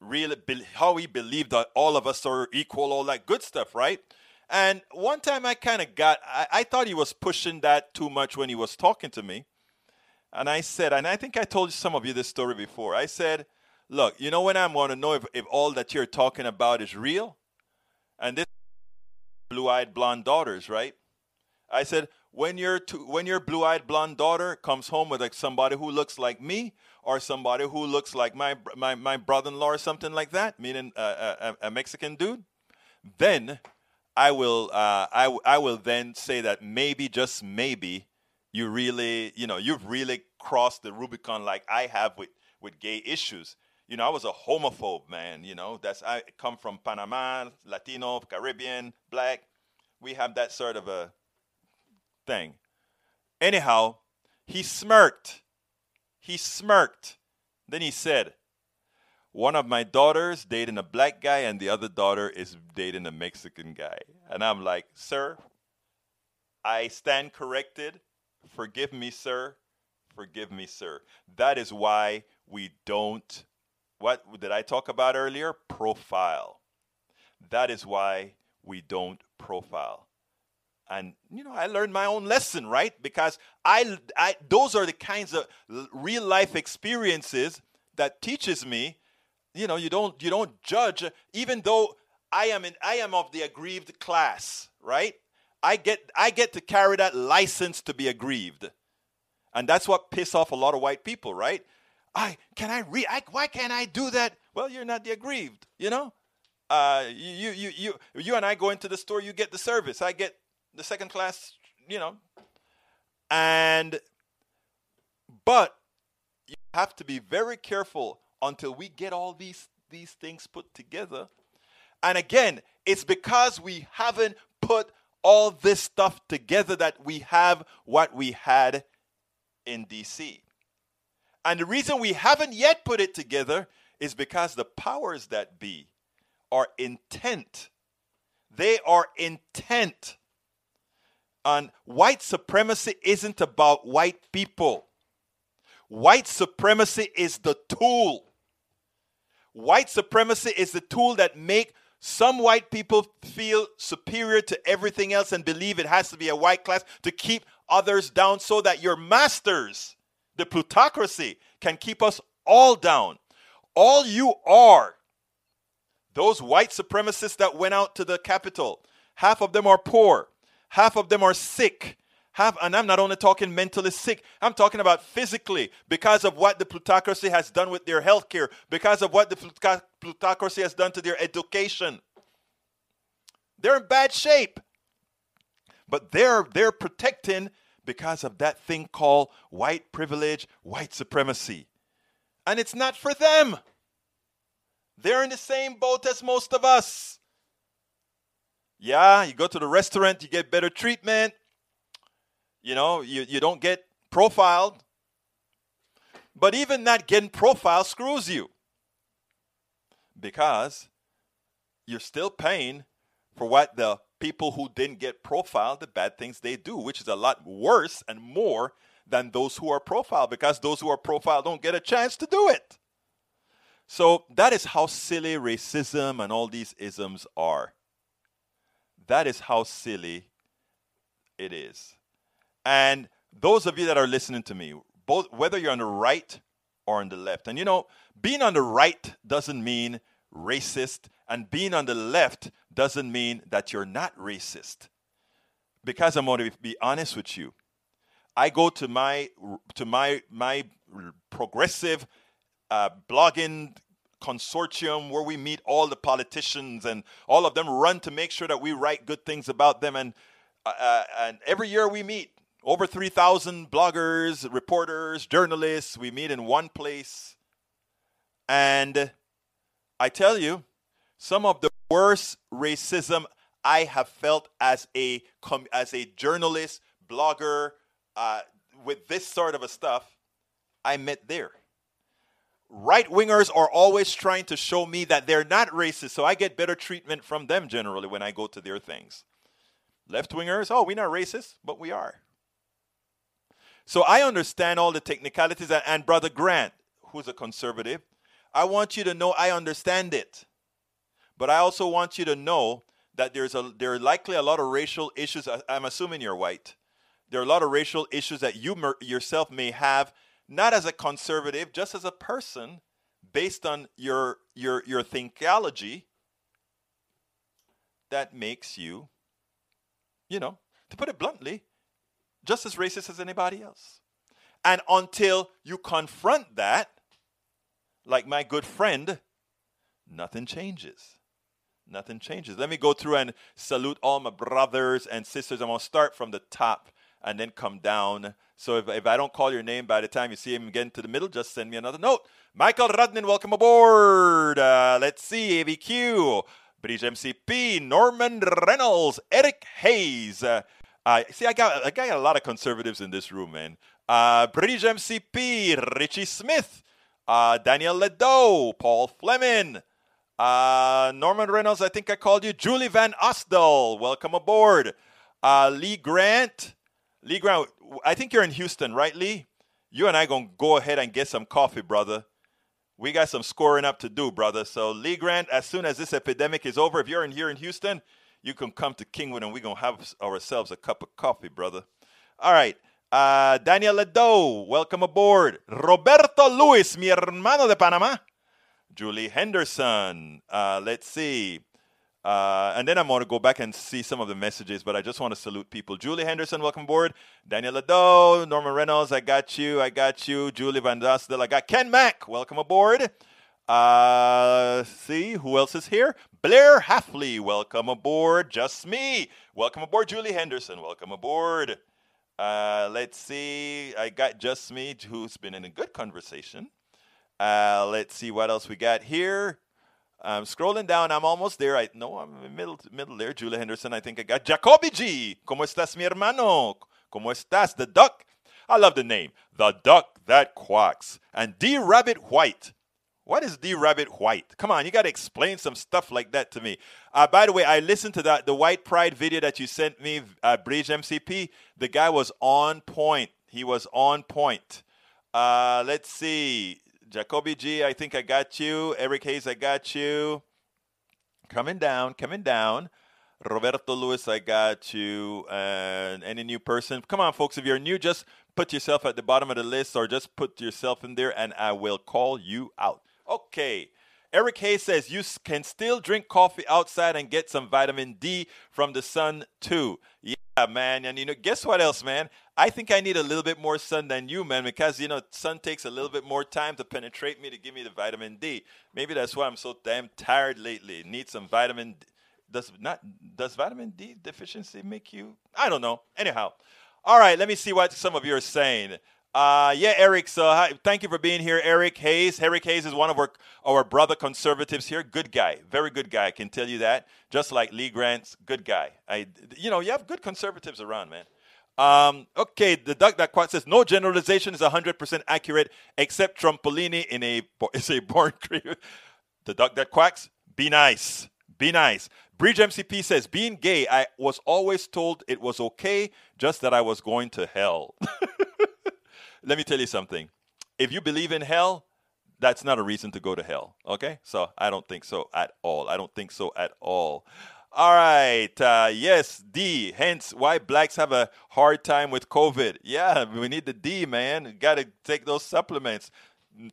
really how he believed that all of us are equal, all that good stuff, right? And one time I kind of got, I, I, thought he was pushing that too much when he was talking to me. And I said, and I think I told some of you this story before. I said, Look, you know when I want to know if, if all that you're talking about is real? And this blue-eyed blonde daughters, right? I said, when your when your blue-eyed blonde daughter comes home with like somebody who looks like me or somebody who looks like my my, my brother-in-law or something like that, meaning a, a, a Mexican dude, then I will uh, I, I will then say that maybe just maybe you really you know you've really crossed the Rubicon like I have with with gay issues. You know, I was a homophobe, man. You know, that's I come from Panama, Latino, Caribbean, black. We have that sort of a thing. Anyhow, he smirked. He smirked. Then he said, One of my daughters dating a black guy, and the other daughter is dating a Mexican guy. And I'm like, Sir, I stand corrected. Forgive me, sir. Forgive me, sir. That is why we don't, what did I talk about earlier? Profile. That is why we don't profile and you know i learned my own lesson right? Because I, I those are the kinds of real life experiences that teaches me you know you don't you don't judge even though i am in i am of the aggrieved class right? I get i get to carry that license to be aggrieved. And that's what piss off a lot of white people right? I can i read why can't i do that? Well you're not the aggrieved you know? Uh, you, you, you, you and I go into the store, you get the service. I get the second class, you know. And but you have to be very careful until we get all these these things put together. And again, it's because we haven't put all this stuff together that we have what we had in DC. And the reason we haven't yet put it together is because the powers that be are intent. They are intent and white supremacy isn't about white people. White supremacy is the tool. White supremacy is the tool that make some white people feel superior to everything else and believe it has to be a white class to keep others down so that your masters, the plutocracy, can keep us all down. All you are, those white supremacists that went out to the Capitol, half of them are poor, half of them are sick. Half, and I'm not only talking mentally sick, I'm talking about physically because of what the plutocracy has done with their health care, because of what the plutocracy has done to their education. They're in bad shape. But they're, they're protecting because of that thing called white privilege, white supremacy. And it's not for them. They're in the same boat as most of us. Yeah, you go to the restaurant, you get better treatment. You know, you, you don't get profiled. But even not getting profiled screws you because you're still paying for what the people who didn't get profiled, the bad things they do, which is a lot worse and more than those who are profiled because those who are profiled don't get a chance to do it. So that is how silly racism and all these isms are. That is how silly it is. And those of you that are listening to me, both whether you're on the right or on the left, and you know, being on the right doesn't mean racist, and being on the left doesn't mean that you're not racist. Because I'm going to be honest with you, I go to my to my my progressive uh, blogging consortium where we meet all the politicians and all of them run to make sure that we write good things about them. And, uh, uh and every year we meet over 3,000 bloggers, reporters, journalists. We meet in one place. And I tell you, some of the worst racism I have felt as a, as a journalist, blogger, uh, with this sort of a stuff, I met there right wingers are always trying to show me that they're not racist, so I get better treatment from them generally when I go to their things. Left wingers, oh, we're not racist, but we are. So I understand all the technicalities, and, and Brother Grant, who's a conservative, I want you to know I understand it. But I also want you to know that there's a there are likely a lot of racial issues. I'm assuming you're white. There are a lot of racial issues that you yourself may have not as a conservative, just as a person based on your your your thinkology that makes you, you know, to put it bluntly, just as racist as anybody else. And until you confront that, like my good friend, nothing changes. Nothing changes. Let me go through and salute all my brothers and sisters. I'm going to start from the top and then come down. So if, if I don't call your name by the time you see him getting to the middle, just send me another note. Michael Rudnin, welcome aboard. Uh, let's see, AVQ, British MCP, Norman Reynolds, Eric Hayes. Uh, uh, see, I got, I got a lot of conservatives in this room, man. Uh, MCP, Richie Smith, uh, Daniel Ledo, Paul Fleming, uh, Norman Reynolds, I think I called you, Julie Van Osdal, welcome aboard. Uh, Lee Grant, Lee Grant, I think you're in Houston, right, Lee? You and I gonna go ahead and get some coffee, brother. We got some scoring up to do, brother. So Lee Grant, as soon as this epidemic is over, if you're in here in Houston, you can come to Kingwood and we're gonna have ourselves a cup of coffee, brother. All right. Uh, Daniel Ledo, welcome aboard. Roberto Luis, mi hermano de Panama. Julie Henderson. Uh, let's see. Uh, and then I'm going to go back and see some of the messages, but I just want to salute people. Julie Henderson, welcome aboard. Daniel Lado, Norman Reynolds, I got you. I got you. Julie Van Dostel, I got Ken Mack, welcome aboard. Uh, see, who else is here? Blair Hafley, welcome aboard. Just me. Welcome aboard, Julie Henderson. Welcome aboard. Uh, let's see. I got Just Me, who's been in a good conversation. Uh, let's see what else we got here. I'm scrolling down. I'm almost there. I know I'm in the middle, middle there. Julia Henderson. I think I got Jacoby G. ¿Cómo estás, mi hermano? ¿Cómo estás? The duck. I love the name. The duck that quacks. And D Rabbit White. What is D Rabbit White? Come on, you got to explain some stuff like that to me. Uh, by the way, I listened to that the White Pride video that you sent me, uh, Bridge MCP. The guy was on point. He was on point. Uh, let's see. Jacoby G, I think I got you. Eric Hayes, I got you. Coming down, coming down. Roberto Lewis, I got you. And any new person? Come on, folks. If you're new, just put yourself at the bottom of the list or just put yourself in there and I will call you out. Okay. Eric Hayes says you can still drink coffee outside and get some vitamin D from the sun too. Yeah, man. And you know, guess what else, man? I think I need a little bit more sun than you, man, because you know, sun takes a little bit more time to penetrate me to give me the vitamin D. Maybe that's why I'm so damn tired lately. Need some vitamin D. Does not does vitamin D deficiency make you? I don't know. Anyhow, all right. Let me see what some of you are saying. Uh, yeah, Eric. So hi, thank you for being here, Eric Hayes. Eric Hayes is one of our our brother conservatives here. Good guy, very good guy. I can tell you that. Just like Lee Grant's good guy. I, you know, you have good conservatives around, man. Um, okay, the duck that quote says no generalization is 100% accurate except Trumpolini in a is a born creature. The duck that quacks, be nice, be nice. Bridge MCP says being gay, I was always told it was okay, just that I was going to hell. let me tell you something. If you believe in hell, that's not a reason to go to hell. Okay? So I don't think so at all. I don't think so at all. All right. Uh, yes, D. Hence why blacks have a hard time with COVID. Yeah, we need the D, man. Got to take those supplements.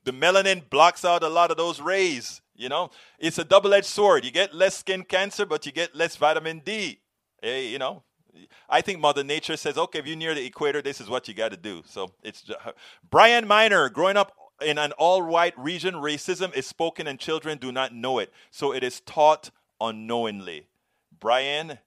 The melanin blocks out a lot of those rays. You know, it's a double edged sword. You get less skin cancer, but you get less vitamin D. Hey, you know, I think Mother Nature says, okay, if you're near the equator, this is what you got to do. So it's just, Brian Miner, growing up in an all-white region, racism is spoken and children do not know it. So it is taught unknowingly. Brian,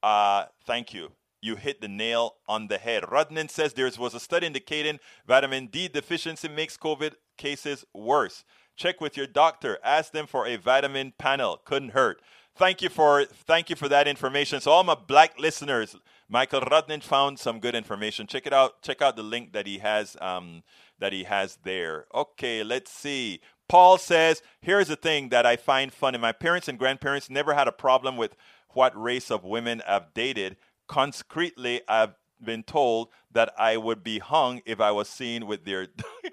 uh, thank you. You hit the nail on the head. Rudnin says there was a study indicating vitamin D deficiency makes COVID cases worse. Check with your doctor. Ask them for a vitamin panel. Couldn't hurt. Thank you for thank you for that information. So all my black listeners, Michael Rudnin found some good information. Check it out. Check out the link that he has um, that he has there. Okay, let's see. Paul says, "Here's the thing that I find funny. My parents and grandparents never had a problem with what race of women I've dated. Concretely, I've been told that I would be hung if I was seen with their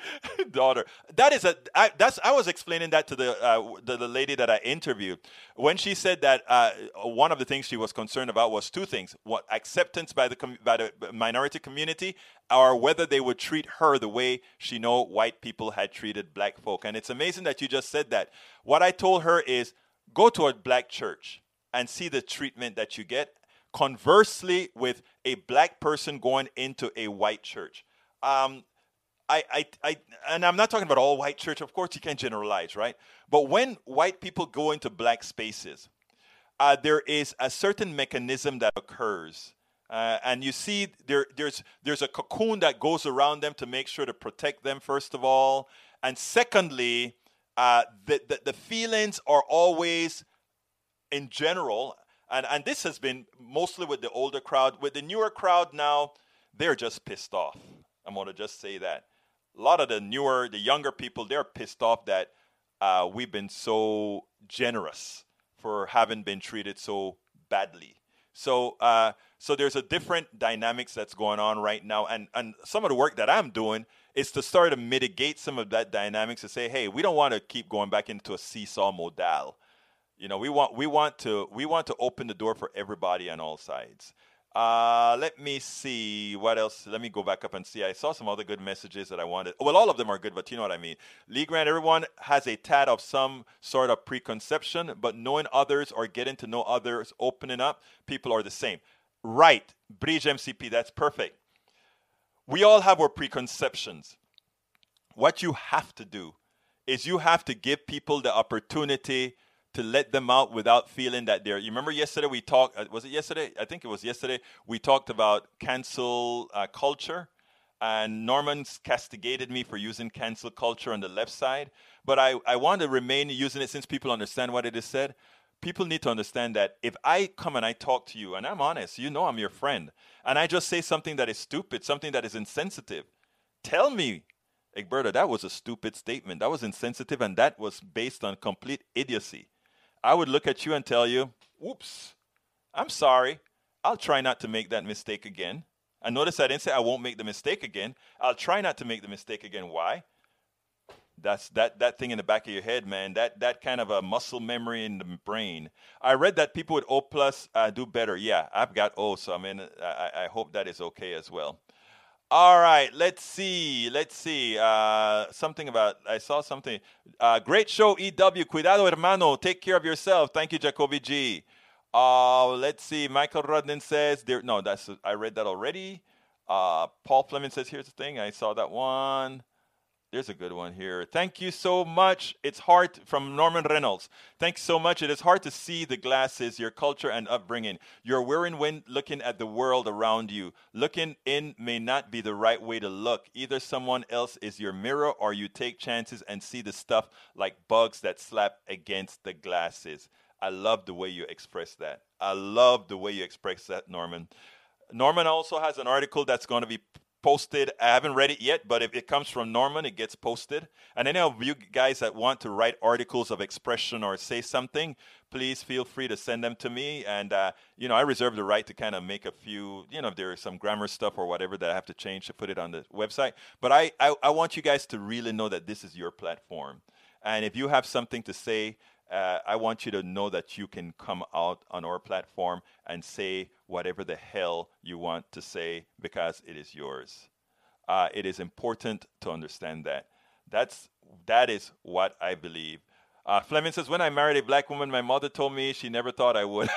daughter. That is a I, that's I was explaining that to the, uh, the, the lady that I interviewed when she said that uh, one of the things she was concerned about was two things: what acceptance by the by the minority community, or whether they would treat her the way she know white people had treated black folk. And it's amazing that you just said that. What I told her is go to a black church and see the treatment that you get. Conversely, with a black person going into a white church. Um, I, I, I, and I'm not talking about all white church. Of course, you can't generalize, right? But when white people go into black spaces, uh, there is a certain mechanism that occurs, uh, and you see there, there's there's a cocoon that goes around them to make sure to protect them first of all, and secondly, uh, the, the the feelings are always, in general, and and this has been mostly with the older crowd. With the newer crowd now, they're just pissed off. I'm going to just say that a lot of the newer, the younger people, they're pissed off that uh, we've been so generous for having been treated so badly. So, uh, so there's a different dynamics that's going on right now, and and some of the work that I'm doing is to start to mitigate some of that dynamics to say, hey, we don't want to keep going back into a seesaw modal. You know, we want we want to we want to open the door for everybody on all sides. Uh, let me see what else. Let me go back up and see. I saw some other good messages that I wanted. Well, all of them are good, but you know what I mean. Lee Grant, everyone has a tad of some sort of preconception, but knowing others or getting to know others, opening up, people are the same. Right, Bridge MCP, that's perfect. We all have our preconceptions. What you have to do is you have to give people the opportunity to let them out without feeling that they're. You remember yesterday we talked. Uh, was it yesterday? I think it was yesterday. We talked about cancel uh, culture, and Norman castigated me for using cancel culture on the left side. But I I want to remain using it since people understand what it is said. People need to understand that if I come and I talk to you and I'm honest, you know I'm your friend, and I just say something that is stupid, something that is insensitive, tell me Egberto, that was a stupid statement. That was insensitive and that was based on complete idiocy. I would look at you and tell you, whoops, I'm sorry. I'll try not to make that mistake again. And notice I didn't say I won't make the mistake again. I'll try not to make the mistake again. Why? That's that that thing in the back of your head, man. That that kind of a muscle memory in the brain. I read that people with O plus uh, do better. Yeah, I've got O, so I mean, I, I hope that is okay as well. All right, let's see. Let's see. Uh, something about I saw something. Uh, great show, EW. Cuidado, hermano. Take care of yourself. Thank you, Jacoby G. Uh, let's see. Michael Rudden says there. No, that's I read that already. Uh, Paul Fleming says here's the thing. I saw that one. There's a good one here. Thank you so much. It's hard from Norman Reynolds. Thanks so much. It is hard to see the glasses, your culture and upbringing. You're wearing when looking at the world around you. Looking in may not be the right way to look. Either someone else is your mirror or you take chances and see the stuff like bugs that slap against the glasses. I love the way you express that. I love the way you express that, Norman. Norman also has an article that's going to be posted. I haven't read it yet, but if it comes from Norman, it gets posted. And any of you guys that want to write articles of expression or say something, please feel free to send them to me. And, uh, you know, I reserve the right to kind of make a few, you know, if there is some grammar stuff or whatever that I have to change to put it on the website. But I, I, I want you guys to really know that this is your platform. And if you have something to say, uh, I want you to know that you can come out on our platform and say whatever the hell you want to say because it is yours. Uh, it is important to understand that. That's that is what I believe. Uh, Fleming says, when I married a black woman, my mother told me she never thought I would.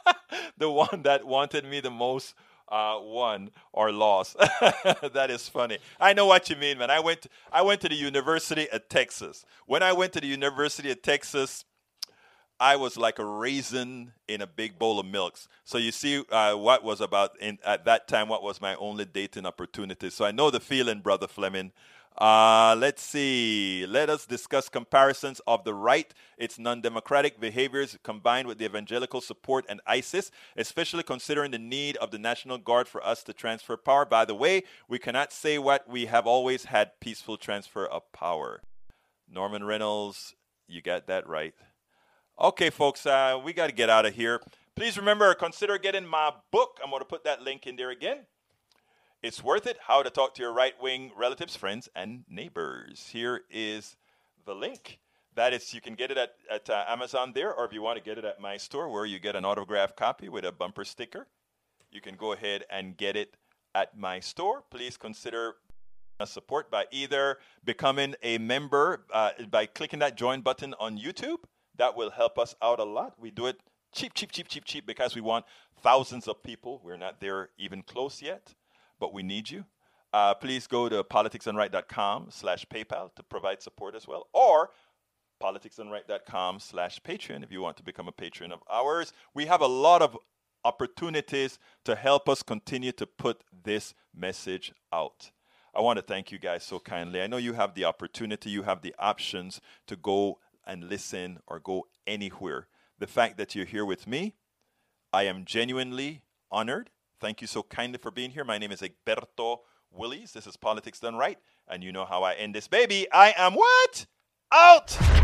the one that wanted me the most uh, won or lost. that is funny. I know what you mean, man. I went I went to the University of Texas. When I went to the University of Texas, I was like a raisin in a big bowl of milks. So you see uh, what was about in, at that time, what was my only dating opportunity. So I know the feeling, Brother Fleming. Uh, let's see. Let us discuss comparisons of the right, its non democratic behaviors combined with the evangelical support and ISIS, especially considering the need of the National Guard for us to transfer power. By the way, we cannot say what we have always had peaceful transfer of power. Norman Reynolds, you got that right. Okay, folks, uh, we got to get out of here. Please remember, consider getting my book. I'm going to put that link in there again. It's worth it. How to talk to your right wing relatives, friends, and neighbors. Here is the link. That is, you can get it at, at uh, Amazon there, or if you want to get it at my store where you get an autographed copy with a bumper sticker, you can go ahead and get it at my store. Please consider support by either becoming a member uh, by clicking that join button on YouTube. That will help us out a lot. We do it cheap, cheap, cheap, cheap, cheap because we want thousands of people. We're not there even close yet, but we need you. Uh, please go to politicsdoneright.com slash PayPal to provide support as well, or politicsdoneright.com slash Patreon if you want to become a patron of ours. We have a lot of opportunities to help us continue to put this message out. I want to thank you guys so kindly. I know you have the opportunity, you have the options to go and listen or go anywhere. The fact that you're here with me, I am genuinely honored. Thank you so kindly for being here. My name is Egberto Willies. This is Politics Done Right. And you know how I end this baby. I am what? Out!